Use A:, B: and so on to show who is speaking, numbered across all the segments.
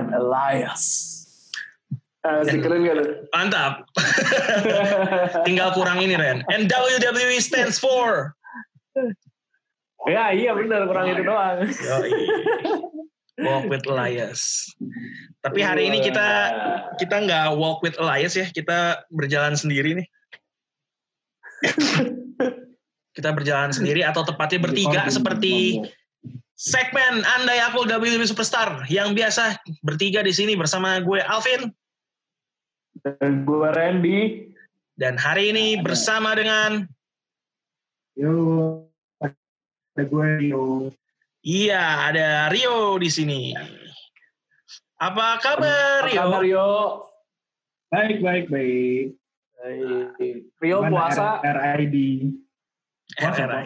A: I'm Elias. Uh, sih keren gak?
B: Mantap. Tinggal kurang ini Ren. And WWE stands for.
A: Ya iya benar kurang itu doang.
B: Walk with Elias. Tapi hari ini kita kita nggak walk with Elias ya, kita berjalan sendiri nih. kita berjalan sendiri atau tepatnya bertiga seperti segmen Andai Aku WWE Superstar yang biasa bertiga di sini bersama gue Alvin
A: Dan gue Randy.
B: dan hari ini bersama dengan
C: Yo, ada gue Rio.
B: iya ada Rio di sini. Apa kabar
A: Apa
B: Rio?
A: kabar Rio?
C: Baik, baik, baik.
A: Baik. Rio
C: Gimana
A: puasa,
C: R- RID. Puasa.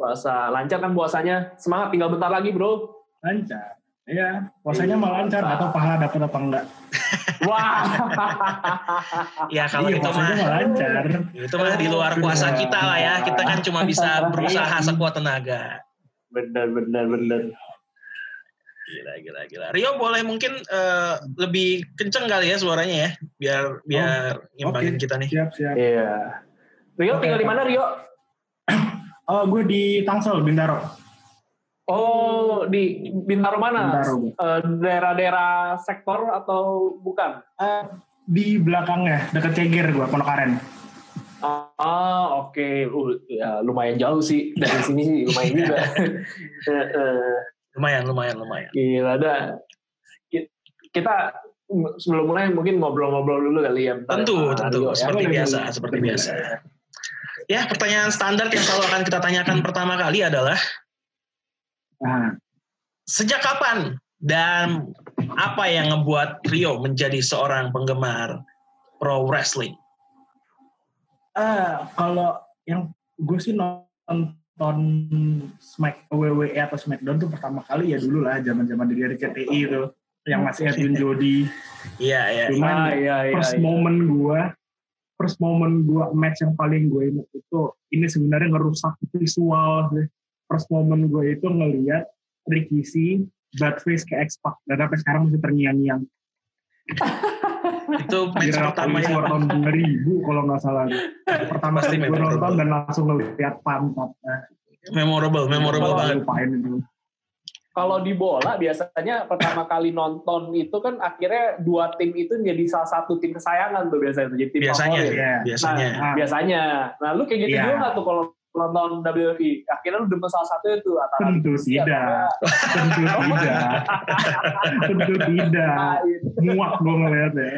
C: Puasa
A: lancar kan puasanya? Semangat tinggal bentar lagi bro.
C: Lancar. Iya, puasanya malah lancar. Atau pahala dapat apa enggak.
A: Wah.
B: Ya kalau
C: iya,
B: itu mah
C: lancar.
B: itu mah di luar kuasa kita lah ya. Kita kan cuma bisa berusaha sekuat tenaga.
A: bener bener bener.
B: Gila, gila, gila. Rio boleh mungkin eh, lebih kenceng kali ya suaranya ya, biar biar ngimbangin
C: oke.
B: kita nih.
C: Siap, siap.
A: Iya. Rio
C: Oke,
A: tinggal di mana Rio?
C: Oh, gue di Tangsel, Bintaro.
A: Oh di Bintaro mana?
C: Bintaro.
A: Eh, Daerah-daerah sektor atau bukan?
C: Eh, di belakangnya, deket Ceger gue, Pondok Aren.
A: Ah oke, Uh, ya, lumayan jauh sih dari sini sih lumayan juga.
B: Lumayan, lumayan, lumayan.
A: Gila dah. Ki- Kita sebelum mulai mungkin ngobrol-ngobrol dulu kali ya. bentar
B: Tentu, tentu.
A: Ya.
B: Seperti biasa, seperti biasa. Ya, pertanyaan standar yang selalu akan kita tanyakan pertama kali adalah
C: Nah,
B: sejak kapan dan apa yang ngebuat Rio menjadi seorang penggemar pro wrestling?
C: eh, kalau yang gue sih nonton Smack WWE atau Smackdown tuh pertama kali ya dulu lah zaman-zaman dari RCTI itu yang masih Edwin Jody.
B: Iya, iya.
C: Cuman
A: Ah iya iya.
C: first
A: iya.
C: moment gue first moment gue match yang paling gue ingat itu ini sebenarnya ngerusak visual sih. first moment gue itu ngelihat Ricky C Face ke X Pac dan sampai sekarang masih terngiang-ngiang.
B: Itu match
C: Kira
B: pertama
C: keluar tahun 2000 kalau nggak salah. Pertama kali gue nonton dan langsung ngeliat pantat. Nah,
B: memorable, memorable banget.
C: lupain itu
A: Kalau di bola biasanya pertama kali nonton itu kan akhirnya dua tim itu menjadi salah satu tim kesayangan tuh biasanya tuh jadi tim
B: Biasanya,
A: favorit.
C: ya.
B: biasanya.
A: Nah, biasanya. Nah, lu kayak gitu
C: Iya.
A: juga tuh kalau nonton WWE? Akhirnya lu demen salah satu itu antara
C: tentu
A: atau
C: tidak tentu tidak tentu tidak
A: Ah, itu.
C: muak gue ngeliatnya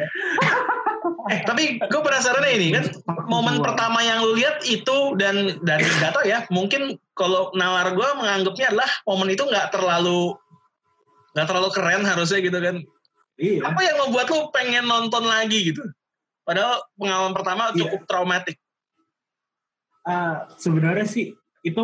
B: Eh, tapi gue penasaran ini kan? Momen pertama yang lu lihat itu dan dan nggak tahu ya mungkin kalau nalar gue menganggapnya adalah momen itu nggak terlalu nggak terlalu keren harusnya gitu kan?
C: Iya.
B: Apa yang membuat lu pengen nonton lagi gitu? Padahal pengalaman pertama
C: Iya.
B: cukup traumatik.
C: Ah, sebenarnya sih itu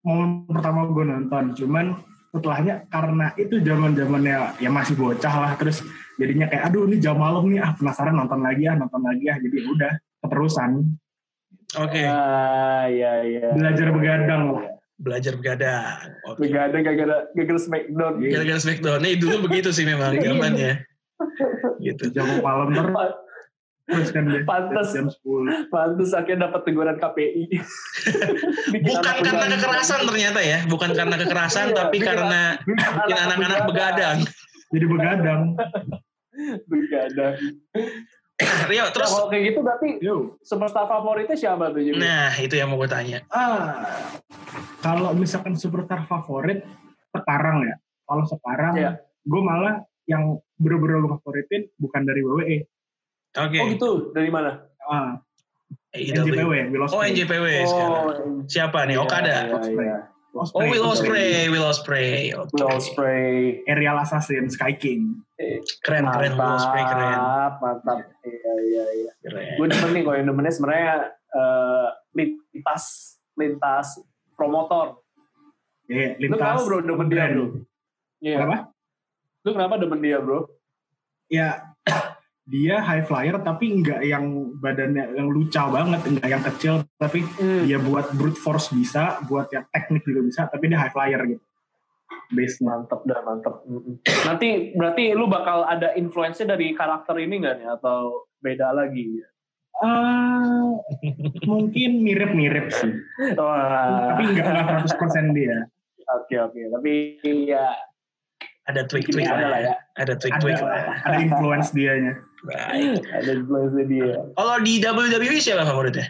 C: momen pertama gue nonton. Cuman setelahnya karena itu zaman zamannya ya masih bocah lah terus jadinya kayak aduh ini jam malam nih ah penasaran nonton lagi ah nonton lagi ah. Jadi ya udah keterusan.
B: Oke.
A: Ah, iya iya.
C: belajar begadang lah.
B: Belajar begadang. Oke.
A: Begadang gara-gara gara-gara Smackdown.
B: Gara-gara Smackdown. Nih, dulu begitu sih memang
A: Iya.
B: zamannya. Gitu.
C: Jam malam terus. Terus kan dia
A: Pantes.
C: jam 10
A: Pantes akhirnya dapat teguran KPI.
B: Bukan karena kekerasan ternyata ya. Bukan karena kekerasan
A: Iya,
B: tapi karena bikin anak-anak begadang.
C: Jadi begadang
A: Begadang.
B: Rio
A: Nah,
B: terus
A: kalau kayak gitu berarti
C: yo
A: superstar favoritnya siapa tuh? Jimmy?
B: nah itu yang mau gue tanya
C: ah kalau misalkan superstar favorit sekarang ya kalau sekarang
A: Iya.
C: gue malah yang bener-bener gue favoritin bukan dari WWE
B: oke
A: Oh gitu, dari mana?
C: ah
B: AEW.
C: NJPW Will
B: oh. NJPW sekarang siapa nih
A: iya,
B: Okada
A: iya, iya.
B: Oh
C: Ospreay.
B: Will Ospreay Will Ospreay oke
A: Will Spray.
C: Aerial Assassin Sky King
B: keren keren Will Ospreay keren
A: Mantap, mantap. Iya, iya, iya.
B: keren
A: Gue demen nih, gue yang demennya sebenarnya eh, lintas, lintas promotor.
C: eh,
A: Lu
C: lintas
A: kenapa bro demen dia bro? Iya.
C: Kenapa?
A: Lu kenapa demen dia bro?
C: ya dia high flyer tapi nggak yang badannya yang luca banget nggak yang kecil tapi
A: Hmm.
C: dia buat brute force bisa buat yang teknik juga bisa tapi dia high flyer gitu base
A: Mantep dah, mantep. Nanti berarti lu bakal ada influence dari karakter ini nggak nih? Atau beda lagi?
C: Ah, mungkin mirip-mirip sih
A: Wah,
C: tapi nggak nggak 100% dia
A: oke oke. Tapi ya
B: Ada tweak-tweak lah
A: lah
B: ya.
A: ya.
B: Ada
C: ada
B: tweak-tweak lah.
C: ada influence dianya
B: Baik.
A: ada influence dia.
B: Kalau di WWE siapa favoritnya?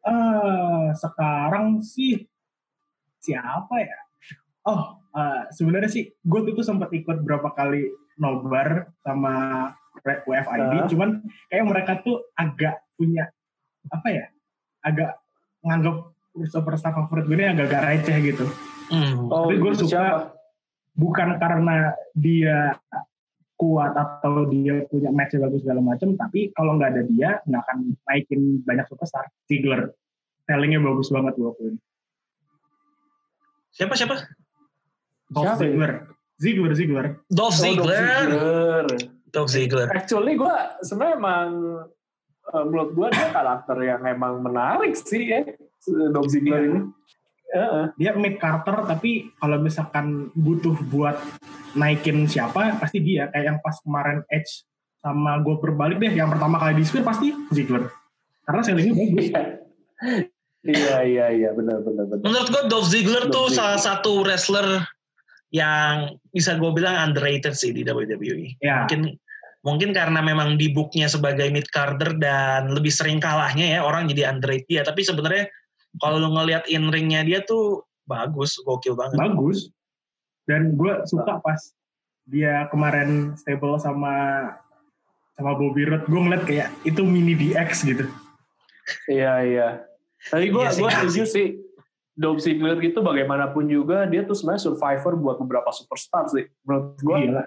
C: Ah, sekarang sih siapa ya? Oh, ah, sebenarnya sih gue itu sempat ikut berapa kali nobar sama Red WFID,
A: Ah.
C: cuman kayak mereka tuh agak punya apa ya? Agak nganggap superstar favorit gue ini agak-agak receh gitu.
B: Hmm.
A: Oh,
C: Tapi
A: itu
C: suka-
A: siapa?
C: Bukan karena dia kuat atau dia punya match yang bagus segala macam, tapi kalau nggak ada dia nggak akan naikin banyak superstar. Ziggler, sellingnya bagus banget gue akuin.
B: Siapa siapa?
C: Dolph
A: Siapa ya?
C: Ziggler. Ziggler, Ziggler.
B: Dolph
A: Oh.
B: Ziggler. Dolph Ziggler.
A: Actually gue sebenarnya emang eh, menurut gue dia karakter yang emang menarik sih ya, Dolph Ziggler
C: Iya.
A: ini.
C: Dia mid Carter, tapi kalau misalkan butuh buat naikin siapa, pasti dia. Kayak yang pas kemarin Edge sama gue berbalik deh, yang pertama kali di Spear pasti Ziggler. Karena sellingnya bagus.
A: Iya. Iya iya iya benar benar benar.
B: Menurut gue Dolph Ziggler
A: Dolph
B: tuh
A: Ziggler.
B: salah satu wrestler yang bisa gue bilang underrated sih di WWE.
C: Ya,
B: Mungkin mungkin karena memang di booknya sebagai mid carder dan lebih sering kalahnya ya orang jadi underrated dia. Tapi sebenarnya kalau lu ngelihat in ringnya dia tuh bagus, gokil banget.
C: bagus. Dan gue suka pas dia kemarin stable sama sama Bobby Roode, gue ngeliat kayak itu mini DX gitu.
A: Iya iya. Tapi gue
B: Iya sih,
A: gue
B: iya
A: setuju sih. Dolph Ziggler itu bagaimanapun juga dia tuh sebenarnya survivor buat beberapa superstar sih. Menurut gue
C: Gila.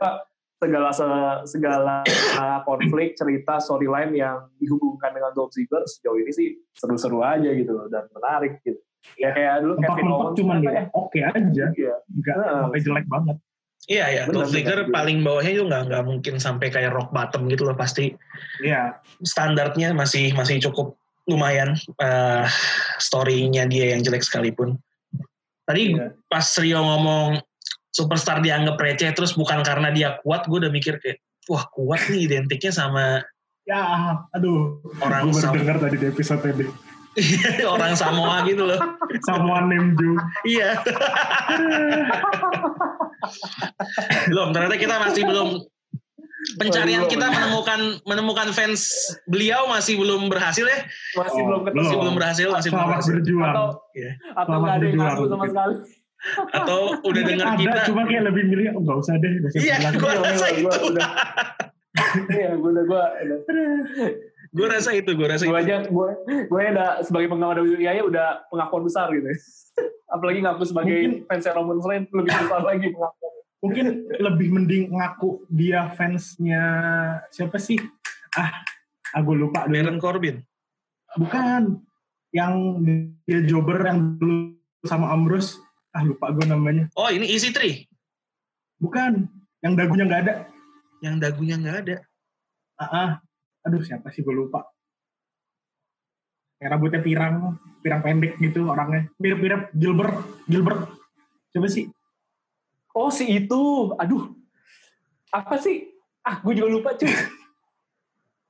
A: Segala se- segala konflik cerita storyline yang dihubungkan dengan Dolph Ziggler sejauh ini sih seru-seru aja gitu loh dan menarik gitu. Ya kayak dulu Kevin Owens
C: cuman
A: apa
C: dia oke aja,
A: Iya.
C: nggak
A: Heeh.
C: sampai jelek banget.
B: Iya ya, Dolph Ziggler paling bawahnya itu nggak nggak mungkin sampai kayak rock bottom gitu loh pasti
C: Iya,
B: standarnya masih masih cukup lumayan eh story-nya dia yang jelek sekalipun. Tadi
C: Iya.
B: pas Rio ngomong superstar dianggap receh terus bukan karena dia kuat, gue udah mikir kayak wah kuat nih identiknya sama
C: ya, aduh,
B: orang
C: gue baru dengar tadi di episode tadi.
B: orang Samoa gitu loh.
C: Someone named Joe.
B: Iya. belum ternyata kita masih belum pencarian kita
A: ya.
B: menemukan menemukan fans beliau masih belum berhasil ya
A: Masih
C: Oh,
A: belum ketemu.
B: masih belum berhasil masih belum
C: Selamat
B: berhasil
C: berjuang.
A: Atau
B: Iya.
A: atau
C: Selamat
A: nggak ada yang sama sekali.
B: Atau udah
C: Mungkin
B: dengar
C: ada,
B: kita
C: cuma kayak lebih milih, oh, nggak usah deh. nggak usah
B: Iya, gua
A: Iya,
B: rasa
A: gua-
B: itu.
A: Iya, gue udah gue
B: gue rasa itu gue rasa
A: gue
B: itu
A: aja gue gue udah sebagai penggemar WWE aja udah pengakuan besar gitu. Apalagi ngaku sebagai
C: Mungkin-
A: fans Roman Reigns lebih besar lagi pengakuan.
C: Mungkin lebih mending ngaku dia fansnya siapa sih? Ah, aku lupa dulu.
B: Baron Corbin
C: Bukan. Yang dia jobber yang dulu sama Ambrose. Ah, lupa gue namanya.
B: oh ini Easy Tree
C: Bukan. Yang dagunya nggak ada.
B: yang dagunya nggak ada
C: Ah, ah. aduh siapa sih gue lupa. Yang rambutnya pirang, pirang pendek gitu orangnya. Mirip-mirip Gilbert, Gilbert. Coba sih.
A: Oh si itu, aduh, apa sih? Ah, gue juga lupa cuy.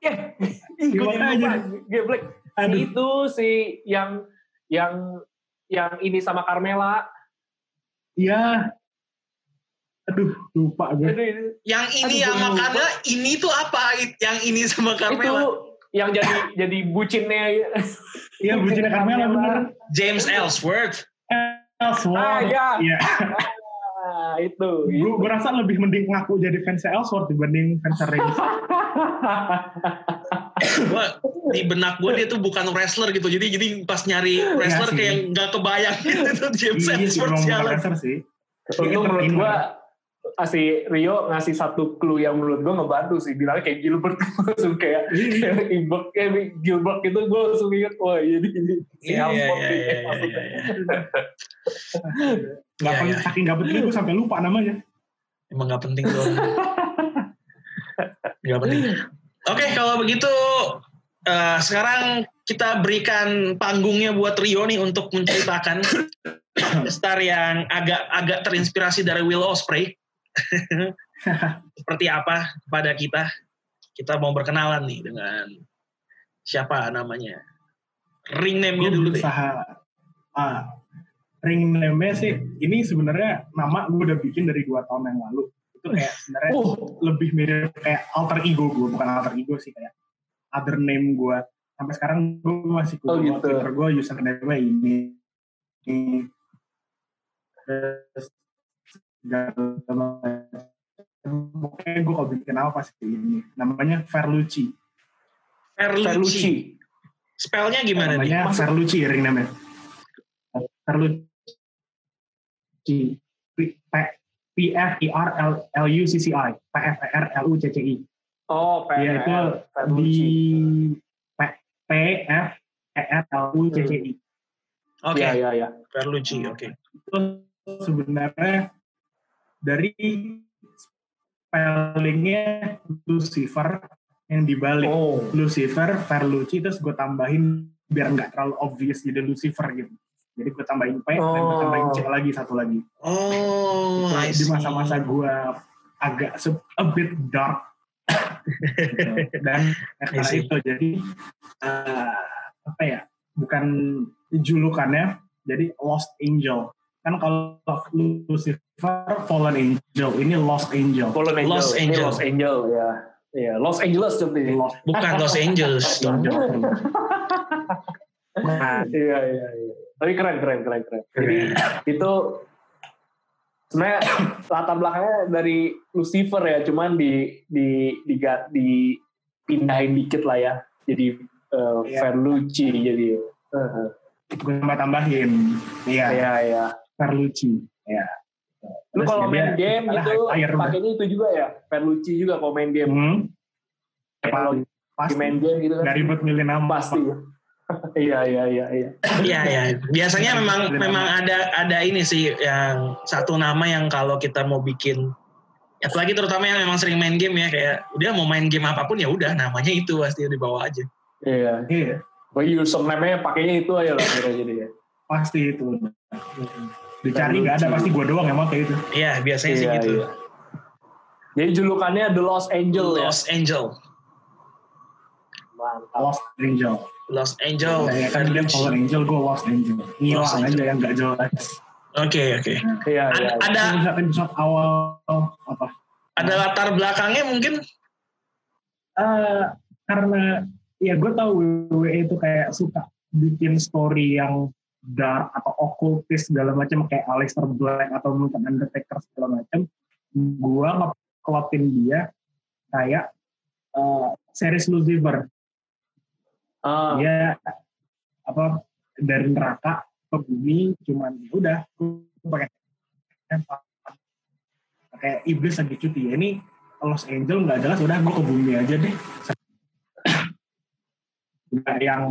A: Ya, gue
C: Gimana
A: jadi lupa. Geblek. Si itu si yang yang yang ini sama Carmela.
C: Iya. Aduh, lupa gue.
A: Aduh, itu,
B: yang ini
A: Aduh,
B: sama. Carmela ini tuh apa yang ini sama
A: itu
B: Carmela
A: yang jadi jadi bucinnya.
C: Iya, bucinnya Carmela bener.
B: James Ellsworth
C: Ellsworth.
A: Ah ya,
C: Iya.
A: ah, itu.
C: gue gue rasa lebih mending ngaku jadi fans Ellsworth dibanding fans Reigns.
B: gue di benak gue dia tuh bukan wrestler gitu jadi jadi pas nyari wrestler
C: sih.
B: kayak nggak kebayang gitu tuh James
C: iya sih,
B: Ellsworth sialan
C: sih.
A: Untung menurut gua kasih Rio ngasih satu clue yang menurut gua ngebantu sih bilangnya kayak Gilbert langsung kayak
C: Iya.
A: kayak Gilbert kayak Gilbert gitu gua langsung inget wah iya ini ini si
B: Iya, iya,
A: Alford
B: iya,
A: nih,
B: iya,
A: maksudnya.
B: iya, iya.
C: Gak
B: Iya,
C: penting,
B: iya.
C: saking gak penting gue sampai lupa namanya.
B: emang nggak penting doang nggak penting oke kalau begitu eh, sekarang kita berikan panggungnya buat Rio nih untuk menceritakan star yang agak agak terinspirasi dari Will Osprey. Seperti apa pada kita? Kita mau berkenalan nih dengan siapa namanya? Ring name-nya dulu deh.
C: berusaha ah, ring name sih ini sebenarnya nama gue udah bikin dari dua tahun yang lalu itu kayak sebenarnya
A: Oh,
C: lebih mirip kayak alter ego gue bukan alter ego sih kayak other name gue sampai sekarang gue masih
A: Oh,
C: gue
A: gitu.
C: Twitter gue username ini ini terus pokoknya gue kalau bikin apa pasti ini namanya Ferlucci.
B: Ferlucci. Spellnya gimana nih?
C: namanya
A: Masuk.
C: Ferlucci ring namanya Ferlucci P P F I R L L U C C I P F I R L U C C I
A: Oh,
C: Dia itu
A: PNL.
C: di. P, P F E R L U C C I
B: Oke,
A: Iya, iya, iya.
B: Ferlucci. Oke.
C: itu sebenarnya dari spellingnya Lucifer yang dibalik
A: Oh.
C: Lucifer, Ferlucci terus gue tambahin biar nggak terlalu obvious jadi Lucifer gitu. Jadi gue tambahin P dan gue
A: Oh.
C: tambahin C lagi satu lagi.
B: Oh, I
C: di masa-masa gue agak a bit dark Gitu. dan karena itu jadi eh, apa ya bukan julukannya jadi Lost Angel kan kalau Lucifer Fallen Angel ini Lost Angel
A: Fallen Angel.
B: Los
A: Ini
B: Angel.
A: Los Angel, ya. Iya, Los Angeles seperti.
C: Lost
B: Bukan Los Angeles dong.
C: Angel nah,
A: Iya, iya, iya. Tapi keren, keren, keren, keren. Jadi itu sebenarnya latar belakangnya dari Lucifer ya, cuman di di di, di pindahin dikit lah ya. Jadi uh,
C: Iya.
A: Ferlucci jadi. Uh,
C: gue tambah tambahin iya
A: Iya, iya.
C: Ferlucci ya
A: Lu kalau main game gitu pakainya itu juga ya, Ferlucci juga kalau main game.
C: hmm,
A: Kalau di main game gitu kan
C: nggak ribet milih nama
A: pasti. Iya, iya, iya, iya.
B: Iya ya, biasanya memang memang ada ada ini sih yang satu nama yang kalau kita mau bikin apalagi terutama yang memang sering main game ya kayak udah mau main game apa pun ya udah namanya itu pasti dibawa aja.
A: Iya.
C: iya
A: Oh, username-nya pakainya itu aja lah kira jadi ya.
C: pasti itu dicari nggak ada pasti gue doang emang kayak itu
B: Iya biasanya sih
A: Iya,
B: gitu.
A: iya. Jadi julukannya The Lost Angel ya.
B: Lost Angel,
A: Mantap.
C: Lost Angel
B: Lost Angel.
C: Kayak kan dia. Fallen Angel gue Lost Angel
B: Lost
C: ngilang
B: Angel.
C: aja yang nggak jelas
B: Oke oke.
A: Iya,
B: Ada,
A: iya.
B: ada
C: Ada episode awal apa
B: ada latar belakangnya mungkin
C: Eh, karena ya gue tahu WWE itu kayak suka bikin story yang dark atau occultist segala macam kayak Aleister Black atau mungkin Undertaker segala macam gue ngeplotin dia kayak eh, series Lucifer
A: Ah,
C: dia apa dari neraka ke bumi cuman ya udah pakai kayak iblis lagi cuti ya ini Los Angel nggak jelas udah gue ke bumi aja deh. Nggak yang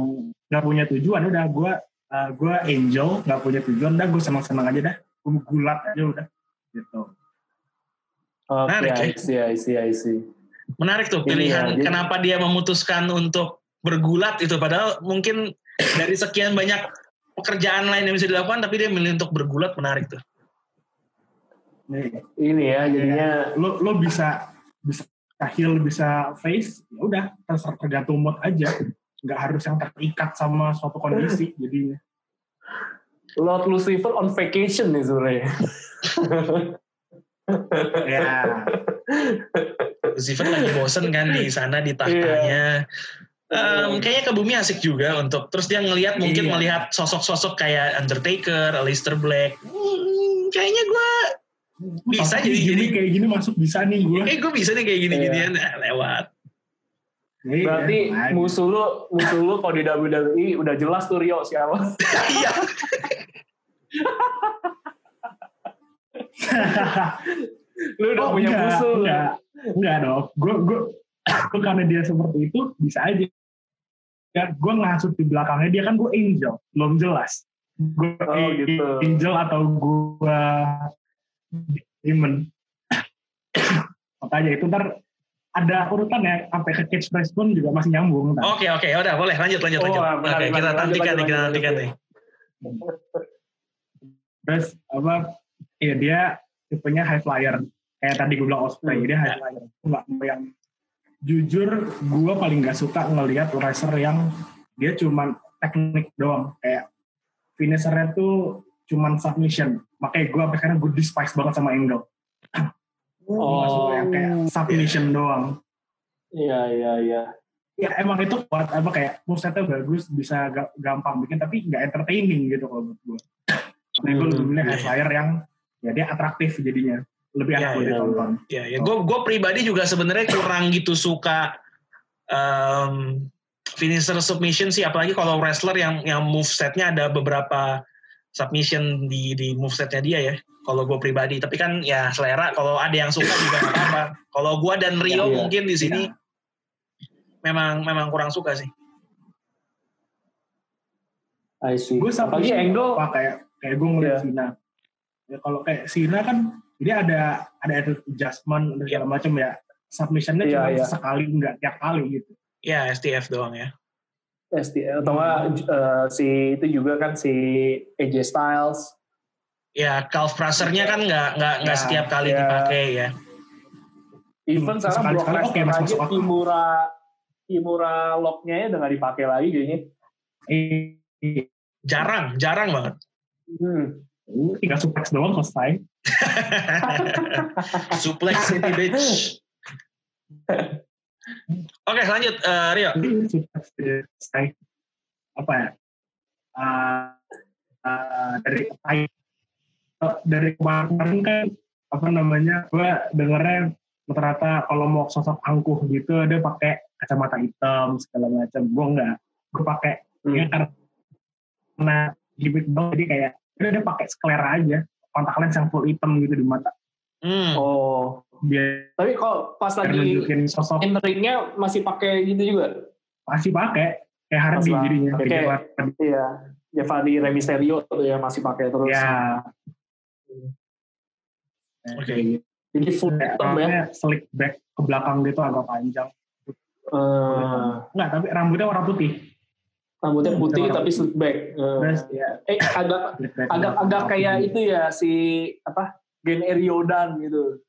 C: nggak punya tujuan udah gue uh, gue angel nggak punya tujuan udah gue senang senang aja dah. Gue gulat aja udah gitu.
A: Oke,
B: Menarik ya.
A: I see, I see, I see.
B: menarik tuh
A: Ini
B: pilihan
A: jadi-
B: kenapa dia memutuskan untuk bergulat itu padahal mungkin dari sekian banyak pekerjaan lain yang bisa dilakukan tapi dia milih untuk bergulat menarik tuh.
C: Nih,
A: Ini ya, jadinya
C: lo lo bisa bisa heal bisa face ya udah terserah tergantung mood aja nggak harus yang terikat sama suatu kondisi jadi
A: Lord Lucifer on vacation nih sebenarnya.
C: ya
B: Lucifer lagi bosen kan di sana di tahtanya. Em, kayaknya ke bumi asik juga untuk terus dia ngelihat mungkin
C: Iya.
B: melihat sosok-sosok kayak Undertaker, Aleister Black. Hmm, kayaknya gue bisa jadi
C: gini,
B: jadi
C: kayak gini masuk bisa nih gue
B: eh gue bisa nih kayak gini-ginian Nah, lewat.
C: Iya,
A: Berarti
C: makanya.
A: musuh lu, musuh lu kalau di WWE udah jelas tuh Rio siapa.
B: Iya.
A: Lu udah
C: Oh,
A: punya
C: enggak,
A: musuh.
C: Enggak, enggak dong. Gue gue karena dia seperti itu bisa aja. Ya, gue ngasut di belakangnya dia kan gue angel, belum jelas. Gue
A: Oh, gitu.
C: angel atau gue demon. Makanya itu ntar ada urutan ya sampai ke catchphrase pun juga masih nyambung.
B: Oke oke okay, udah boleh lanjut lanjut
A: Oh,
B: lanjut.
A: benar,
B: Oke
A: benar,
B: kita nantikan nih kita nantikan nih.
C: Terus apa? Ya dia tipenya high flyer. Kayak tadi gue bilang Osprey,
A: Hmm,
C: dia high
B: ya.
C: flyer. Nggak yang jujur gue paling nggak suka ngelihat racer yang dia cuman teknik doang. Kayak finishernya tuh cuman submission. Makanya gue sampai sekarang gue despise banget sama Angle Gua nggak suka yang kayak submission doang.
A: Iya, iya, iya.
C: ya emang itu kuat apa kayak movesetnya bagus bisa ga- gampang bikin tapi nggak entertaining gitu kalau menurut gue nah gue
A: Hmm,
C: lebih milih yang ya dia atraktif jadinya lebih
B: Iya,
C: enak buat
A: iya,
C: ditonton
B: Ya, ya. Gue gue pribadi juga sebenarnya kurang gitu suka um, finisher submission sih, apalagi kalau wrestler yang yang move setnya ada beberapa submission di di move setnya dia ya. Kalau gue pribadi, tapi kan ya selera. Kalau ada yang suka juga nggak apa-apa. Kalau gue dan Rio
A: Iya, iya.
B: mungkin di sini
C: Iya.
B: memang memang kurang suka sih.
A: I see.
C: gue
A: Apalagi angle,
C: apa kayak kayak gue ngeliat
A: Iya.
C: Sina ya, kalau kayak Sina kan dia ada ada adjustment dan segala macam ya submissionnya
A: Iya,
C: cuma
A: iya.
C: sekali nggak tiap kali gitu
B: Ya STF doang ya.
A: SDL, atau nggak eh, si itu juga kan si AJ Styles.
B: Ya calf crusher-nya kan nggak nggak nggak
C: Ya,
B: setiap kali
A: ya.
B: dipakai ya.
A: Even
C: Hmm,
A: sekarang
C: oke,
A: Lesnar
C: masuk
A: aja. Kimura Kimura locknya ya udah nggak dipakai lagi kayaknya.
C: eh
B: Jarang, jarang banget.
A: Hmm.
C: Tinggal suplex doang selesai
B: Suplex City Bitch. Oke lanjut eh, Rio.
C: suplex selesai apa ya uh, uh, dari uh, dari kemarin kan apa namanya gue dengernya rata-rata kalau mau sosok angkuh gitu dia pakai kacamata hitam segala macam gue enggak gue pakai
A: Hmm.
C: ya karena gimmick dong jadi kayak dia dia pakai sklera aja kontak lens yang full hitam gitu di mata
B: Hmm.
A: Oh,
C: biar
A: tapi kok pas lagi
C: nunjukin sosok
A: in ringnya masih pakai gitu juga?
C: masih pakai kayak Hardy
A: lah.
C: jadinya
A: Oke.
C: kayak.
A: Iya. Jafari Rey Mysterio tuh ya masih pakai terus.
C: ya
B: Oke.
A: Jadi full ya.
C: rambutnya slick back ke belakang gitu agak panjang
A: Eh,
C: enggak tapi rambutnya warna putih
A: rambutnya putih
C: Warna
A: tapi
C: putih.
A: slick back. Eh,
C: terus
A: ya. Eh agak agak agak kayak itu ya si apa Gen Eriodan gitu.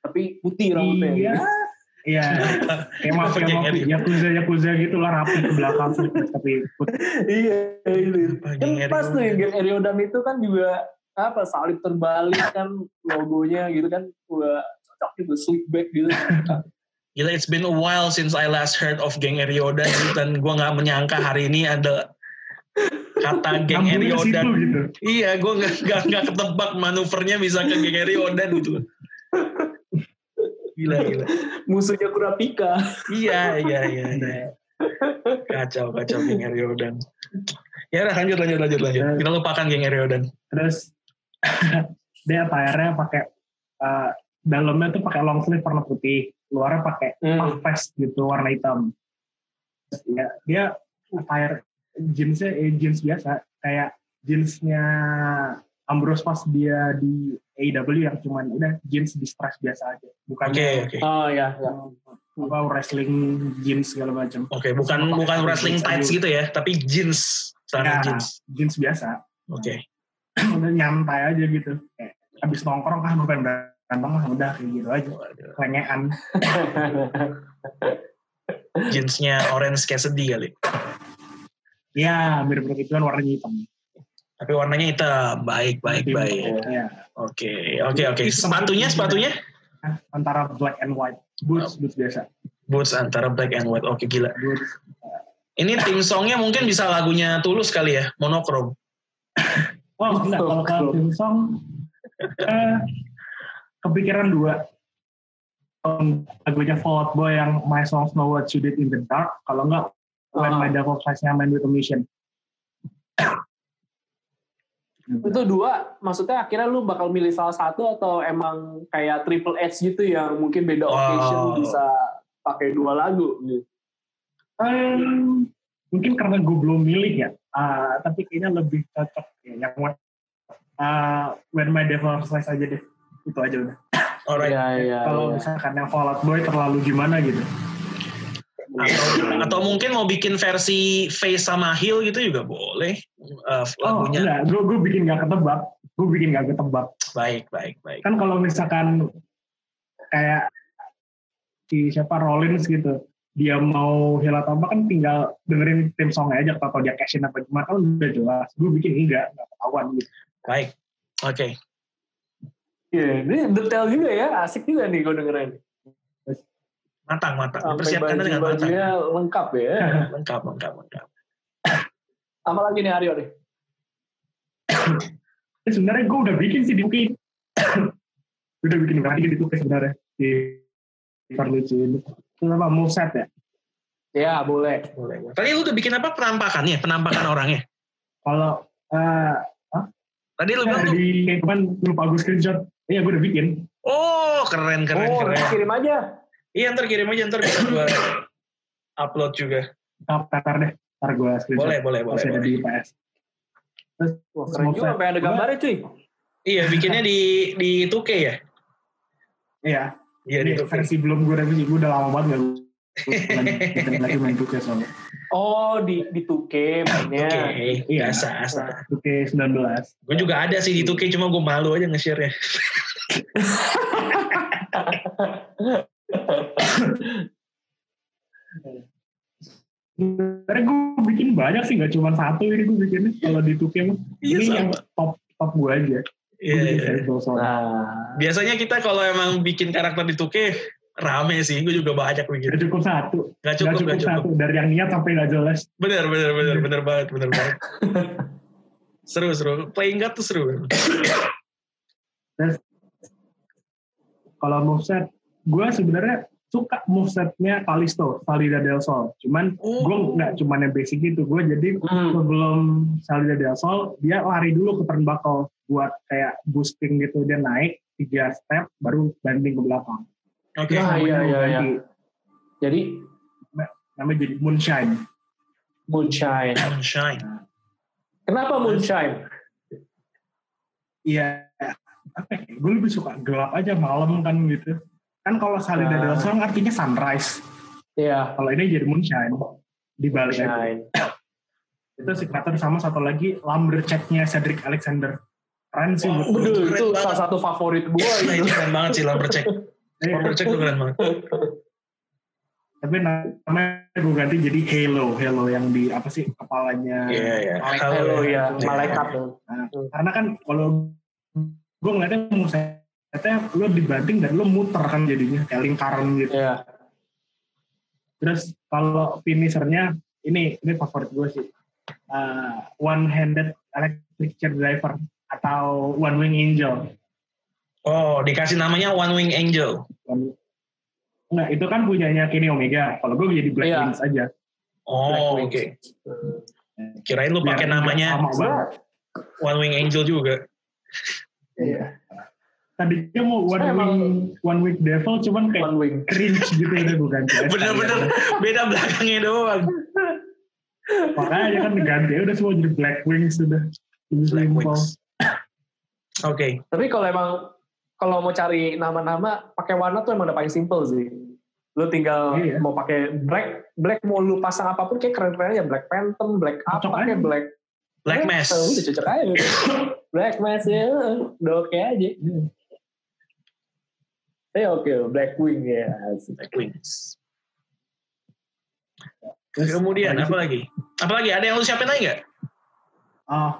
A: Tapi putih rambutnya.
C: iya iya kayak mau
B: Erio?
C: yakuza yakuza gitu lah rapi ke belakang tapi putih
A: iya itu. Kan
B: Gen
A: pas tuh
B: Eriodan?
A: Gen Eriodan itu kan juga apa salib terbalik kan logonya gitu kan gua cocok juga slick back gitu.
B: Gila, it's been a while since I last heard of geng Eriodan dan gue nggak menyangka hari ini ada kata geng Eriodan.
C: gitu
B: Iya, gue nggak nggak nggak ketebak manuvernya bisa ke geng Eriodan gitu. Gila, gila.
A: Musuhnya Kurapika.
B: Iya, iya, iya. iya. Kacau, kacau geng Eriodan. Ya udah lanjut, lanjut, lanjut, lanjut. Kita lupakan geng Eriodan.
C: terus dia attire-nya pakai uh, dalamnya tuh pakai long sleeve warna putih luarnya pakai
A: Hmm.
C: puff vest gitu warna hitam ya dia attire jeansnya eh, jeans biasa kayak jeansnya Ambrose pas dia di AEW yang cuman udah jeans di stress biasa aja bukan
B: Oke, oke.
A: Oh ya, ya.
C: apa wrestling jeans segala macam
B: Oke, bukan bukan wrestling tights gitu ya, tapi jeans, celana
C: ya,
B: jeans.
C: jeans biasa
B: Oke.
C: udah nyantai aja gitu kayak habis nongkrong ah gue pengen berantem ah udah kayak gitu aja lengean
B: Jeansnya Orange Cassidy kali.
C: ya mirip-mirip itu kan warnanya hitam
B: Tapi warnanya hitam. Baik, baik, baik.
C: ya
B: Oke, oke, oke. Sepatunya, sepatunya?
C: antara black and white boots boots biasa
B: Boots antara black and white. Oke, gila.
C: boots
B: Ini tim songnya mungkin bisa lagunya Tulus kali ya, monokrom.
C: oh enggak kalau kalau tim song eh, kepikiran dua Um, lagunya Fall Out Boy yang My Songs Know What You Did in the Dark kalau enggak When
A: Ah.
C: My Devil Flies-nya Man With a Mission
A: itu dua, maksudnya akhirnya lu bakal milih salah satu atau emang kayak triple H gitu yang mungkin beda
B: Wow.
A: occasion bisa pakai dua lagu gitu.
C: Ehm, mungkin karena gue belum milih ya, Ah, tapi kayaknya lebih cocok ya, yang ah, When My Devil Flies aja deh, itu aja udah.
B: Alright.
A: Iya, iya.
C: Kalau
A: iya.
C: misalkan yang Fallout Boy terlalu gimana gitu.
B: Atau, atau mungkin mau bikin versi Face sama Hill gitu juga boleh uh,
C: Oh
B: lagunya.
C: enggak, gue gue bikin gak ketebak. Gue bikin gak ketebak.
B: Baik, baik, baik.
C: Kan kalau misalkan kayak si siapa Rollins gitu, dia mau Hill atau apa kan tinggal dengerin tim songnya aja atau dia cashin apa gimana kan udah jelas. Gue bikin enggak, enggak ketahuan gitu.
B: Baik. Oke.
A: Iya, ini detail juga ya, asik juga nih gue dengerin.
B: Matang, matang. Persiapkan dengan matang.
A: baju-bajunya lengkap ya.
B: Lengkap, lengkap, lengkap.
A: Apa lagi nih Aryo nih?
C: Ya, sebenarnya gue udah bikin sih di udah bikin berarti di Uki sebenarnya. Di Carlucci ini. Itu apa, moveset ya?
A: Ya, boleh.
B: Boleh. Tadi lu udah bikin apa penampakannya, penampakan orangnya?
C: Kalau eh
B: Tadi lu bilang
C: ya,
B: tuh,
C: di kemarin lupa gue screenshot. Iya gue udah bikin.
B: oh keren, keren,
A: oh,
B: keren.
A: kirim aja.
B: Iya ntar kirim aja, ntar bisa gua upload juga.
C: Nah, ntar deh. Ntar gue screenshot.
B: Boleh, boleh, boleh.
C: Masih ada di PS. Terus,
A: Wah, keren juga sampai ada gambarnya cuy.
B: Iya, bikinnya di di 2K ya?
C: Iya.
B: Iya,
C: Ini
B: di 2K.
C: versi belum gue revisi. Gue udah lama banget gak bikin lagi main 2K soalnya.
A: Oh, di di 2K mainnya.
B: Oke,
C: Iya.
B: biasa. asa.
C: 2K 19.
B: Gue juga ada sih di 2K, cuma gue malu aja nge-share-nya.
C: Sebenernya gue bikin banyak sih, gak cuma satu ini gue bikinnya. Kalau di 2K mah.
B: Iya,
C: ini
B: sama.
C: yang top top gue aja.
B: Iya,
C: bikin
B: iya.
A: Nah,
B: Biasanya kita kalau emang bikin karakter di 2K, rame sih. Gue juga banyak
C: Gak
B: bikin.
C: cukup satu.
B: Gak
C: Gak
B: cukup,
C: cukup
B: gak cukup.
C: satu. Dari yang niat sampai gak jelas.
B: Bener, bener, bener, bener banget, bener banget. seru, seru. Playing God tuh seru.
C: Kalau moveset, gue sebenarnya suka movesetnya Kalisto, Salida Del Sol. Cuman
B: Oh.
C: gue nggak cuman yang basic gitu. Gue jadi
A: hmm.
C: sebelum Salida Del Sol, dia lari dulu ke turnbuckle buat kayak boosting gitu. Dia naik tiga step, baru banding ke belakang.
B: Oke.
A: Ah, iya, iya, iya.
C: Ganti.
A: Jadi
C: Namanya jadi Moonshine.
A: moonshine.
B: Shine.
A: Kenapa moonshine?
C: Iya, apa ya? Gue lebih suka gelap aja malam kan gitu. Kan kalau Salida
A: Ah.
C: Del Sol artinya sunrise.
A: Iya,
C: Kalau ini jadi Moonshine. Dibalik aja.
A: moonshine.
C: itu signature sama satu lagi Lumberjack-nya Cedric Alexander keren sih
B: Wow.
A: Betul, itu
B: banget.
A: salah satu favorit gue.
B: Nah, itu keren banget sih Lumberjack.
C: Iya,
B: Lumberjack tuh keren banget.
C: tapi namanya gue ganti jadi Halo Halo yang di apa sih kepalanya
B: Iya, iya.
C: malaikat.
A: Halo ya, malaikat.
C: Nah, karena kan kalau gue ngeliatnya musetnya lo dibanting dan lo muter kan jadinya kayak lingkaran gitu
A: Iya.
C: terus kalau finishernya ini ini favorit gue sih Uh, one handed electric chair driver atau one wing angel
B: Oh, dikasih namanya One Wing Angel.
C: Enggak, itu kan punyanya Kenny Omega. Kalau gue jadi Black
A: Iya.
C: Wings aja.
B: Oh, oke.
A: Wings.
B: Kirain lu pakai namanya. One Wing Angel juga.
A: Iya.
C: Tadinya mau one
A: Saya
C: wing, one week devil, cuman kayak
A: One wing.
C: cringe gitu udah gue ganti. aja.
B: Bener-bener beda belakangnya doang.
C: Makanya kan diganti udah semua jadi Black Wings sudah.
B: Black. Wings. Oke.
A: Tapi kalau emang kalau mau cari nama-nama pakai warna tuh emang udah paling simple sih. Lu tinggal
C: Iya.
A: mau pakai black, black mau lu pasang apa pun kayak keren-keren aja. Black Phantom, black apa kayak black.
B: Black Mass.
A: Udah cocok aja. black Mass ya, udah oke aja. Eh oke, Black Wing ya.
B: Black Wings.
C: Terus,
B: Kemudian
C: apa
B: lagi? Apa lagi? Ada yang lu siapin lagi nggak?
C: Oh,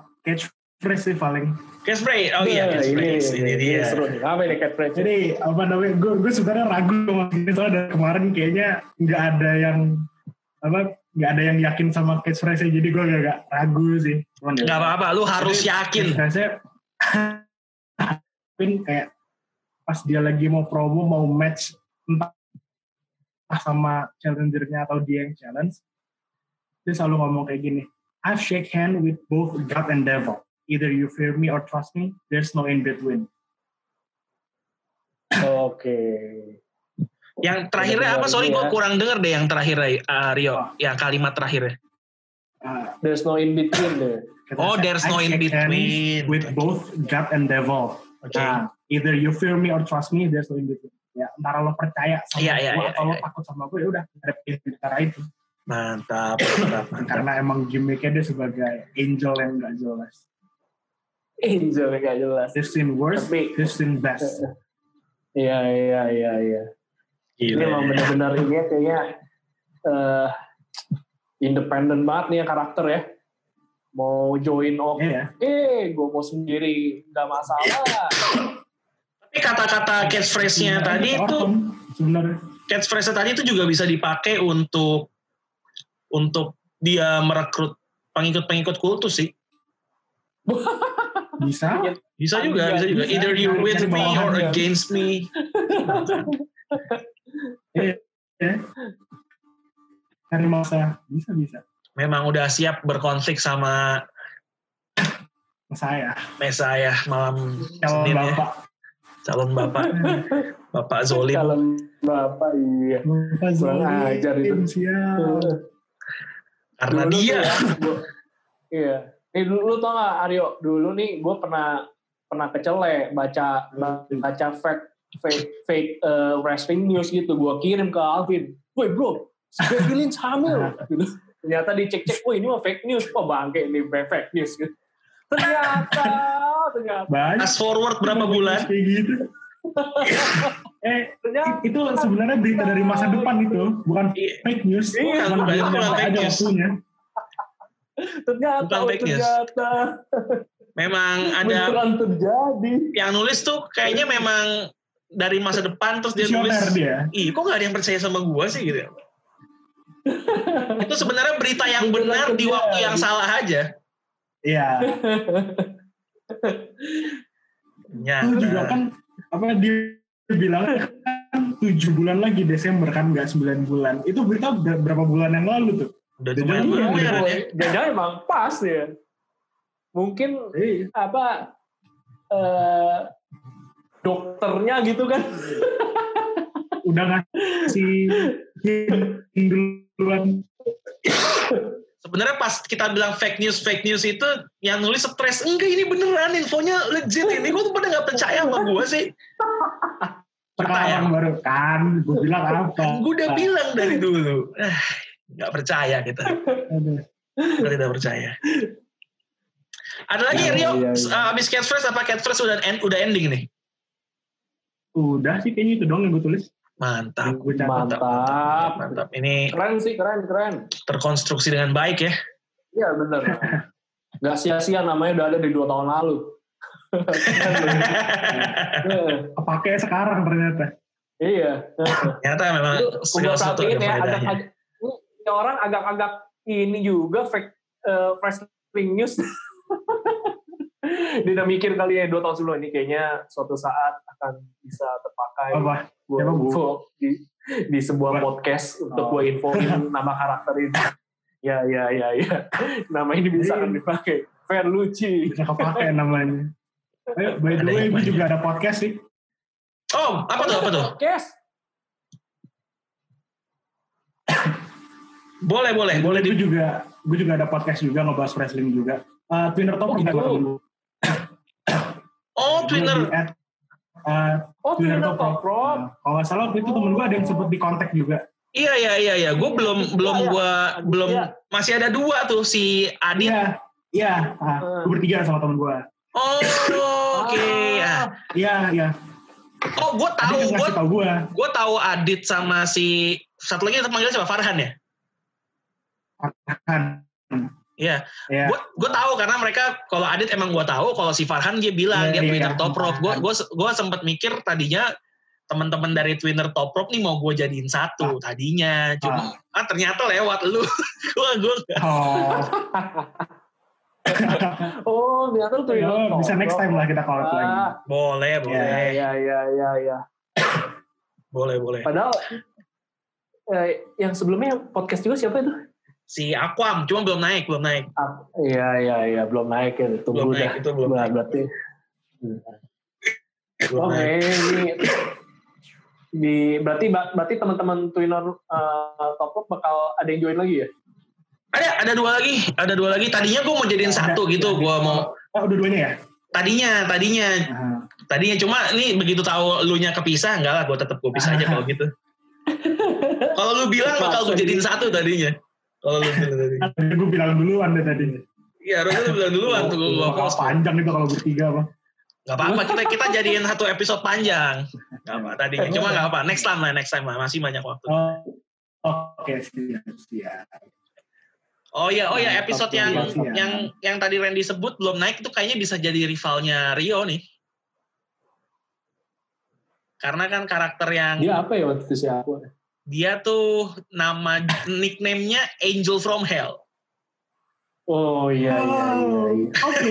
C: catchphrase sih paling.
B: Catchphrase. Oh iya,
A: Nah,
B: catchphrase. Ini,
A: ini
B: dia.
A: seru nih. Apa ini catchphrase?
C: Jadi apa namanya? Gue gue sebenarnya ragu sama ini soalnya dari kemarin kayaknya nggak ada yang apa nggak ada yang yakin sama catchphrase jadi gue agak ragu sih. Cuman ya
B: Gak apa-apa, lu harus
C: Jadi,
B: yakin.
C: Catchphrase-nya Pin kayak pas dia lagi mau promo mau match entah sama challengernya atau dia yang challenge dia selalu ngomong kayak gini I've shake hand with both God and devil either you fear me or trust me there's no in between
A: Oke.
B: Yang terakhirnya apa? Sorry, gue
A: Ya.
B: kurang denger deh yang terakhir uh, Rio. Yang kalimat terakhirnya.
C: Uh,
A: There's no in between deh.
B: Oh, there's
C: "I
B: no in between.
C: with both God and devil
B: Oke.
C: nah either you fear me or trust me, there's no in between. Ya, antara lo percaya sama
B: Iya, iya,
C: gue
B: iya,
C: atau lo
B: iya.
C: takut sama gue, ya udah ada pilihan di antara itu.
B: Mantap, mantap, mantap.
C: Karena emang gimmicknya dia sebagai angel yang gak jelas.
A: Angel gak jelas.
C: They've seen worse,
A: Tapi-
C: they've seen best.
A: Iya iya iya iya. Ini
B: Gila.
A: emang benar-benar ini ya, kayaknya eh independen banget nih ya karakter ya. Mau join oke,
C: Iya.
A: eh gue mau sendiri nggak masalah.
B: Tapi kata-kata catchphrase-nya
C: Iya,
B: tadi itu
C: sebenarnya.
B: catchphrase tadi itu juga bisa dipakai untuk untuk dia merekrut pengikut-pengikut kultus sih.
C: bisa.
B: Bisa juga, bisa juga.
C: bisa.
B: Either you with me or
C: ya.
B: against me.
C: ya. Cari masa bisa bisa.
B: Memang udah siap berkonflik sama
C: Saya
B: Mesaya malam
C: calon
B: Senin ya.
C: bapak.
B: Calon bapak. Bapak Zolim.
A: Kalau bapak iya.
C: Bapak
A: Kurang
C: Zolim,
A: ajar itu.
C: Siap.
B: Karena
A: Dulu tuh
B: dia.
A: ya, iya. Nih dulu lu tau gak Aryo, dulu nih gue pernah pernah kecele baca baca fake fake fake eh, wrestling news gitu gue kirim ke Alvin. Woi bro, Becky Lynch hamil. gitu. Ternyata dicek-cek, woi ini mah fake news. Wah bangke ini fake news. Gitu. Ternyata, ternyata,
C: Banyak
B: Fast forward berapa bulan?
C: kayak gitu. eh
A: ternyata.
C: itu sebenarnya berita dari masa depan itu, bukan
B: Iya.
C: fake news.
A: Iya,
B: bukan- fake
C: ada
B: news.
C: waktunya.
A: Ternyata,
B: Bukan fake news.
A: ternyata.
B: Memang ada
A: terjadi.
B: yang nulis tuh kayaknya memang dari masa depan terus dia nulis
C: dia.
B: Ih, kok gak ada yang percaya sama gua sih gitu. itu sebenarnya berita yang benar di waktu yang salah aja.
C: Iya.
B: Ya,
C: Itu juga kan apa dia bilang kan tujuh bulan lagi Desember kan nggak sembilan bulan. Itu berita berapa bulan yang lalu tuh?
B: Udah
C: Iya,
B: lumayan
C: iya,
B: lumayan
C: iya.
B: ya.
A: Jangan emang pas ya. Mungkin
C: Eh,
A: apa eh dokternya gitu kan
C: udah ngasih duluan.
B: Sebenarnya pas kita bilang fake news, fake news itu yang nulis stres. Enggak, ini beneran infonya legit ini. Kok tuh pada nggak percaya sama gua sih? Pertanyaan.
C: Baru kan, gue bilang apa?
B: Gue udah bilang dari dulu. Nggak percaya kita.
C: Aduh.
B: Kita tidak percaya. Ada lagi
A: Iya,
B: Rio,
A: iya, iya.
B: uh, abis catchphrase apa catchphrase udah end, udah ending nih?
C: Udah sih kayaknya itu dong yang gue tulis.
B: Mantap,
C: Gue catat.
A: mantap
B: mantap. Ini
A: keren sih keren keren
B: terkonstruksi dengan baik ya.
A: iya bener nggak sia-sia namanya udah ada di dua tahun lalu Eh,
C: Kepake sekarang ternyata.
A: iya
B: Ternyata memang segala sesuatu ada
A: ya ini orang agak-agak ini juga fake eh, wrestling news dia udah mikir kali ya dua tahun sebelum ini kayaknya suatu saat akan bisa terpakai
C: Apa?
A: gue
C: Siapa, Bu?
A: info di, di sebuah
C: Apa?
A: podcast untuk
C: Oh.
A: gue infoin nama karakter ini ya ya ya ya nama ini bisa
C: Iya.
A: akan dipakai Ferlucci
C: Bisa kepake namanya. Eh, by the way, gue juga ada podcast sih.
B: Oh, apa tuh, apa tuh?
A: podcast
B: Boleh, boleh, boleh
C: gue
B: di
C: juga gue juga ada podcast juga ngebahas wrestling juga. Uh, Twinner Top
A: Oh,
C: kita
A: gitu.
C: gue.
B: Oh, Twinner.
C: Di at, uh,
A: oh Twitter
C: Top
A: Top
C: Rob.
A: Rob
C: Nah, Kalau nggak salah waktu itu temen gue ada yang sempet di kontak juga.
B: Iya, iya, iya, iya. Gue belum, belum
A: Iya,
B: gua
A: Aditya.
B: belum masih ada dua tuh si Adit.
C: Iya, iya. Uh, gue bertiga sama temen gue.
B: Oh, oke. ya.
C: Iya, iya.
B: Oh, gue tahu,
C: yang
B: gue
C: tau gue.
B: gue tahu Adit sama si satu lagi terpanggil siapa Farhan ya? Iya.
C: Iya.
B: Gue gue tahu karena mereka kalau Adit emang gue tahu kalau si Farhan dia bilang
C: Iya,
B: dia
C: iya,
B: Twitter
C: iya.
B: top rope. Gue gue gue sempat mikir tadinya teman-teman dari Twitter top rope nih mau gue jadiin satu tadinya cuma ah. ternyata lewat lu gue gue
C: Oh,
A: oh ternyata lu Twitter
C: ya,
A: Top
C: bisa next time lah kita collab lagi.
A: Ah,
B: boleh boleh
A: ya ya ya ya ya
B: boleh boleh
A: Padahal eh, yang sebelumnya podcast juga siapa itu?
B: Si Aquam cuma belum naik belum naik
A: Ah, iya iya iya belum naik ya. Tunggu
B: belum
A: dah.
B: naik itu belum
A: Ber-
B: naik
A: Berarti.
B: belum
A: Oke
B: naik.
A: ini di berarti berarti teman-teman Twinner uh, Top Rope bakal ada yang join lagi ya?
B: ada ada dua lagi ada dua lagi tadinya gue mau jadiin
C: Ada,
B: satu gitu
C: ada.
B: gue mau
C: Oh, udah duanya ya?
B: tadinya tadinya
C: Nah,
B: Tadinya cuma nih begitu tahu lu nya kepisah enggak lah gue tetap gue pisah aja kalau gitu. Kalau lu bilang bakal gue jadiin satu tadinya. Kalau lu bilang tadi.
C: gue bilang duluan deh tadi.
B: Iya, harusnya lu bilang duluan tuh gue post.
C: panjang itu kalau bertiga bang.
B: Gak apa-apa, kita kita jadiin satu episode panjang. Gak apa tadinya, cuma gak apa. Next time lah, next time lah. Masih banyak waktu.
C: Oh, Oke siap siap.
B: Oh iya, oh ya episode yang yang yang tadi Randy sebut belum naik itu kayaknya bisa jadi rivalnya Rio nih. Karena kan karakter yang
A: Dia apa ya waktu itu siapa?
B: Dia tuh nama nickname-nya Angel from Hell.
A: Oh iya iya iya. iya.
C: Oke.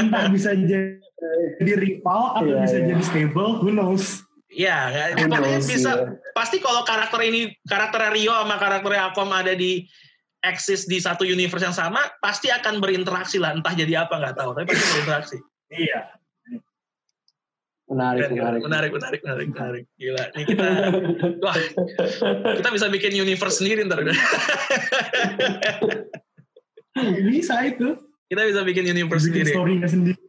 C: Entah bisa jadi rival atau
A: Iya,
C: bisa
A: iya.
C: jadi stable, who knows?
B: Ya, nggak-
A: Who
B: pokoknya
A: knows,
B: bisa.
A: iya.
B: Pasti kalau karakter ini karakter Rio sama karakter Aquam ada di eksis di satu universe yang sama, pasti akan berinteraksi lah. Entah jadi apa nggak tahu, tapi pasti berinteraksi.
C: Iya.
A: Menarik
B: Keren,
A: menarik.
B: keren. menarik, menarik, menarik, menarik. Gila, ini kita, wah, kita bisa bikin universe sendiri ntar.
C: Bisa itu.
B: Kita bisa bikin universe
C: Bikin
B: sendiri.
C: story-nya sendiri.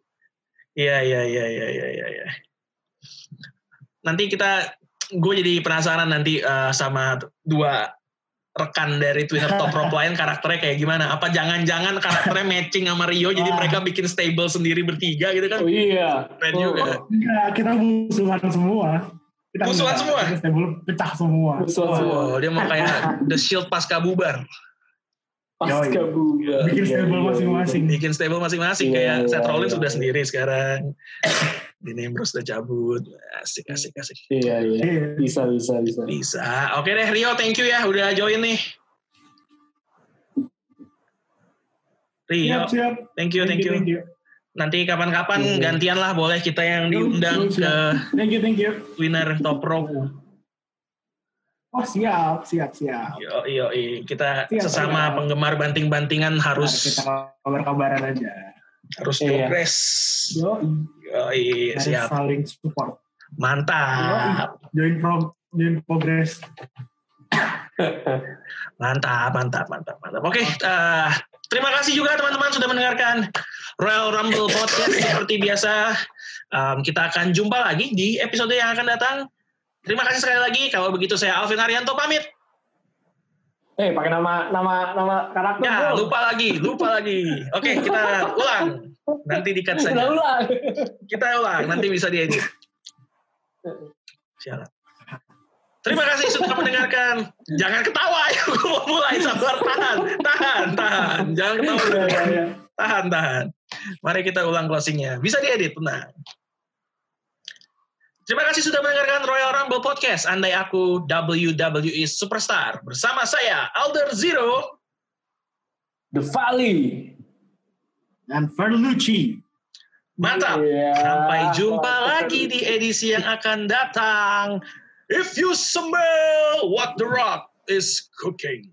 B: Iya, iya, iya, iya, iya, iya. iya. Nanti kita, gue jadi penasaran nanti eh, sama dua rekan dari Twinner Top Rope lain karakternya kayak gimana? Apa jangan-jangan karakternya matching sama Rio, jadi
C: Ah.
B: mereka bikin stable sendiri bertiga gitu kan?
A: Oh iya.
B: Keren
A: Oh,
B: juga.
C: Enggak, kita musuhan semua. Kita
B: Musuhan
C: enggak.
B: semua?
C: Kita stable pecah semua.
A: Musuhan semua.
B: Oh, dia mau kayak The Shield pasca bubar.
A: Pasca bubar.
C: Bikin
A: Iya,
C: stable
A: iya,
C: masing-masing.
B: Bikin stable masing-masing
A: Iya,
B: kayak
A: iya,
B: Seth Rollins
A: iya.
B: sudah sendiri sekarang. Di Ambrose udah cabut. Asik, asik, asik.
A: Iya iya.
C: Iya.
A: Bisa bisa bisa.
B: Bisa. Oke deh Rio, thank you ya udah join nih. Rio,
C: Siap, siap.
B: thank you, thank you.
C: Thank you.
B: Nanti kapan-kapan
A: Iya.
B: gantian lah boleh kita yang diundang
C: Siap,
B: ke
C: Thank you, thank you.
B: winner top rope.
C: Oh, siap, siap, siap.
B: Yo, yo, kita
C: Siap,
B: sesama
C: siap.
B: penggemar banting-bantingan
C: Mari
B: harus
C: kita kabar-kabaran aja.
B: Harus
A: Iya.
B: progress.
C: Yo,
B: Yo,
C: harus
B: siap.
C: saling support.
B: Mantap.
C: Join pro, join progress.
B: Mantap, mantap, mantap, mantap. Oke, eh, terima kasih juga teman-teman sudah mendengarkan Royal Rumble Podcast seperti biasa. em, kita akan jumpa lagi di episode yang akan datang. Terima kasih sekali lagi. Kalau begitu saya Alvin Arianto pamit.
A: Eh pakai nama nama nama karakter.
B: Ya,
A: bro.
B: lupa lagi, lupa lagi. Oke, kita ulang. Nanti dikat saja.
A: ulang.
B: Kita ulang, nanti bisa diedit. Sialan. Terima kasih sudah mendengarkan. Jangan ketawa ya, gue mau mulai sabar tahan, tahan, tahan. Jangan ketawa.
A: Iya, iya, iya.
B: Tahan, tahan. Mari kita ulang closingnya. Bisa diedit, tenang. Terima kasih sudah mendengarkan Royal Rumble Podcast. Andai aku WWE Superstar. Bersama saya, Alder Zero.
A: The Valley.
C: Dan Verlucci.
B: Mantap.
A: Iya.
B: Sampai jumpa lagi di edisi yang akan datang. If you smell what the rock is cooking.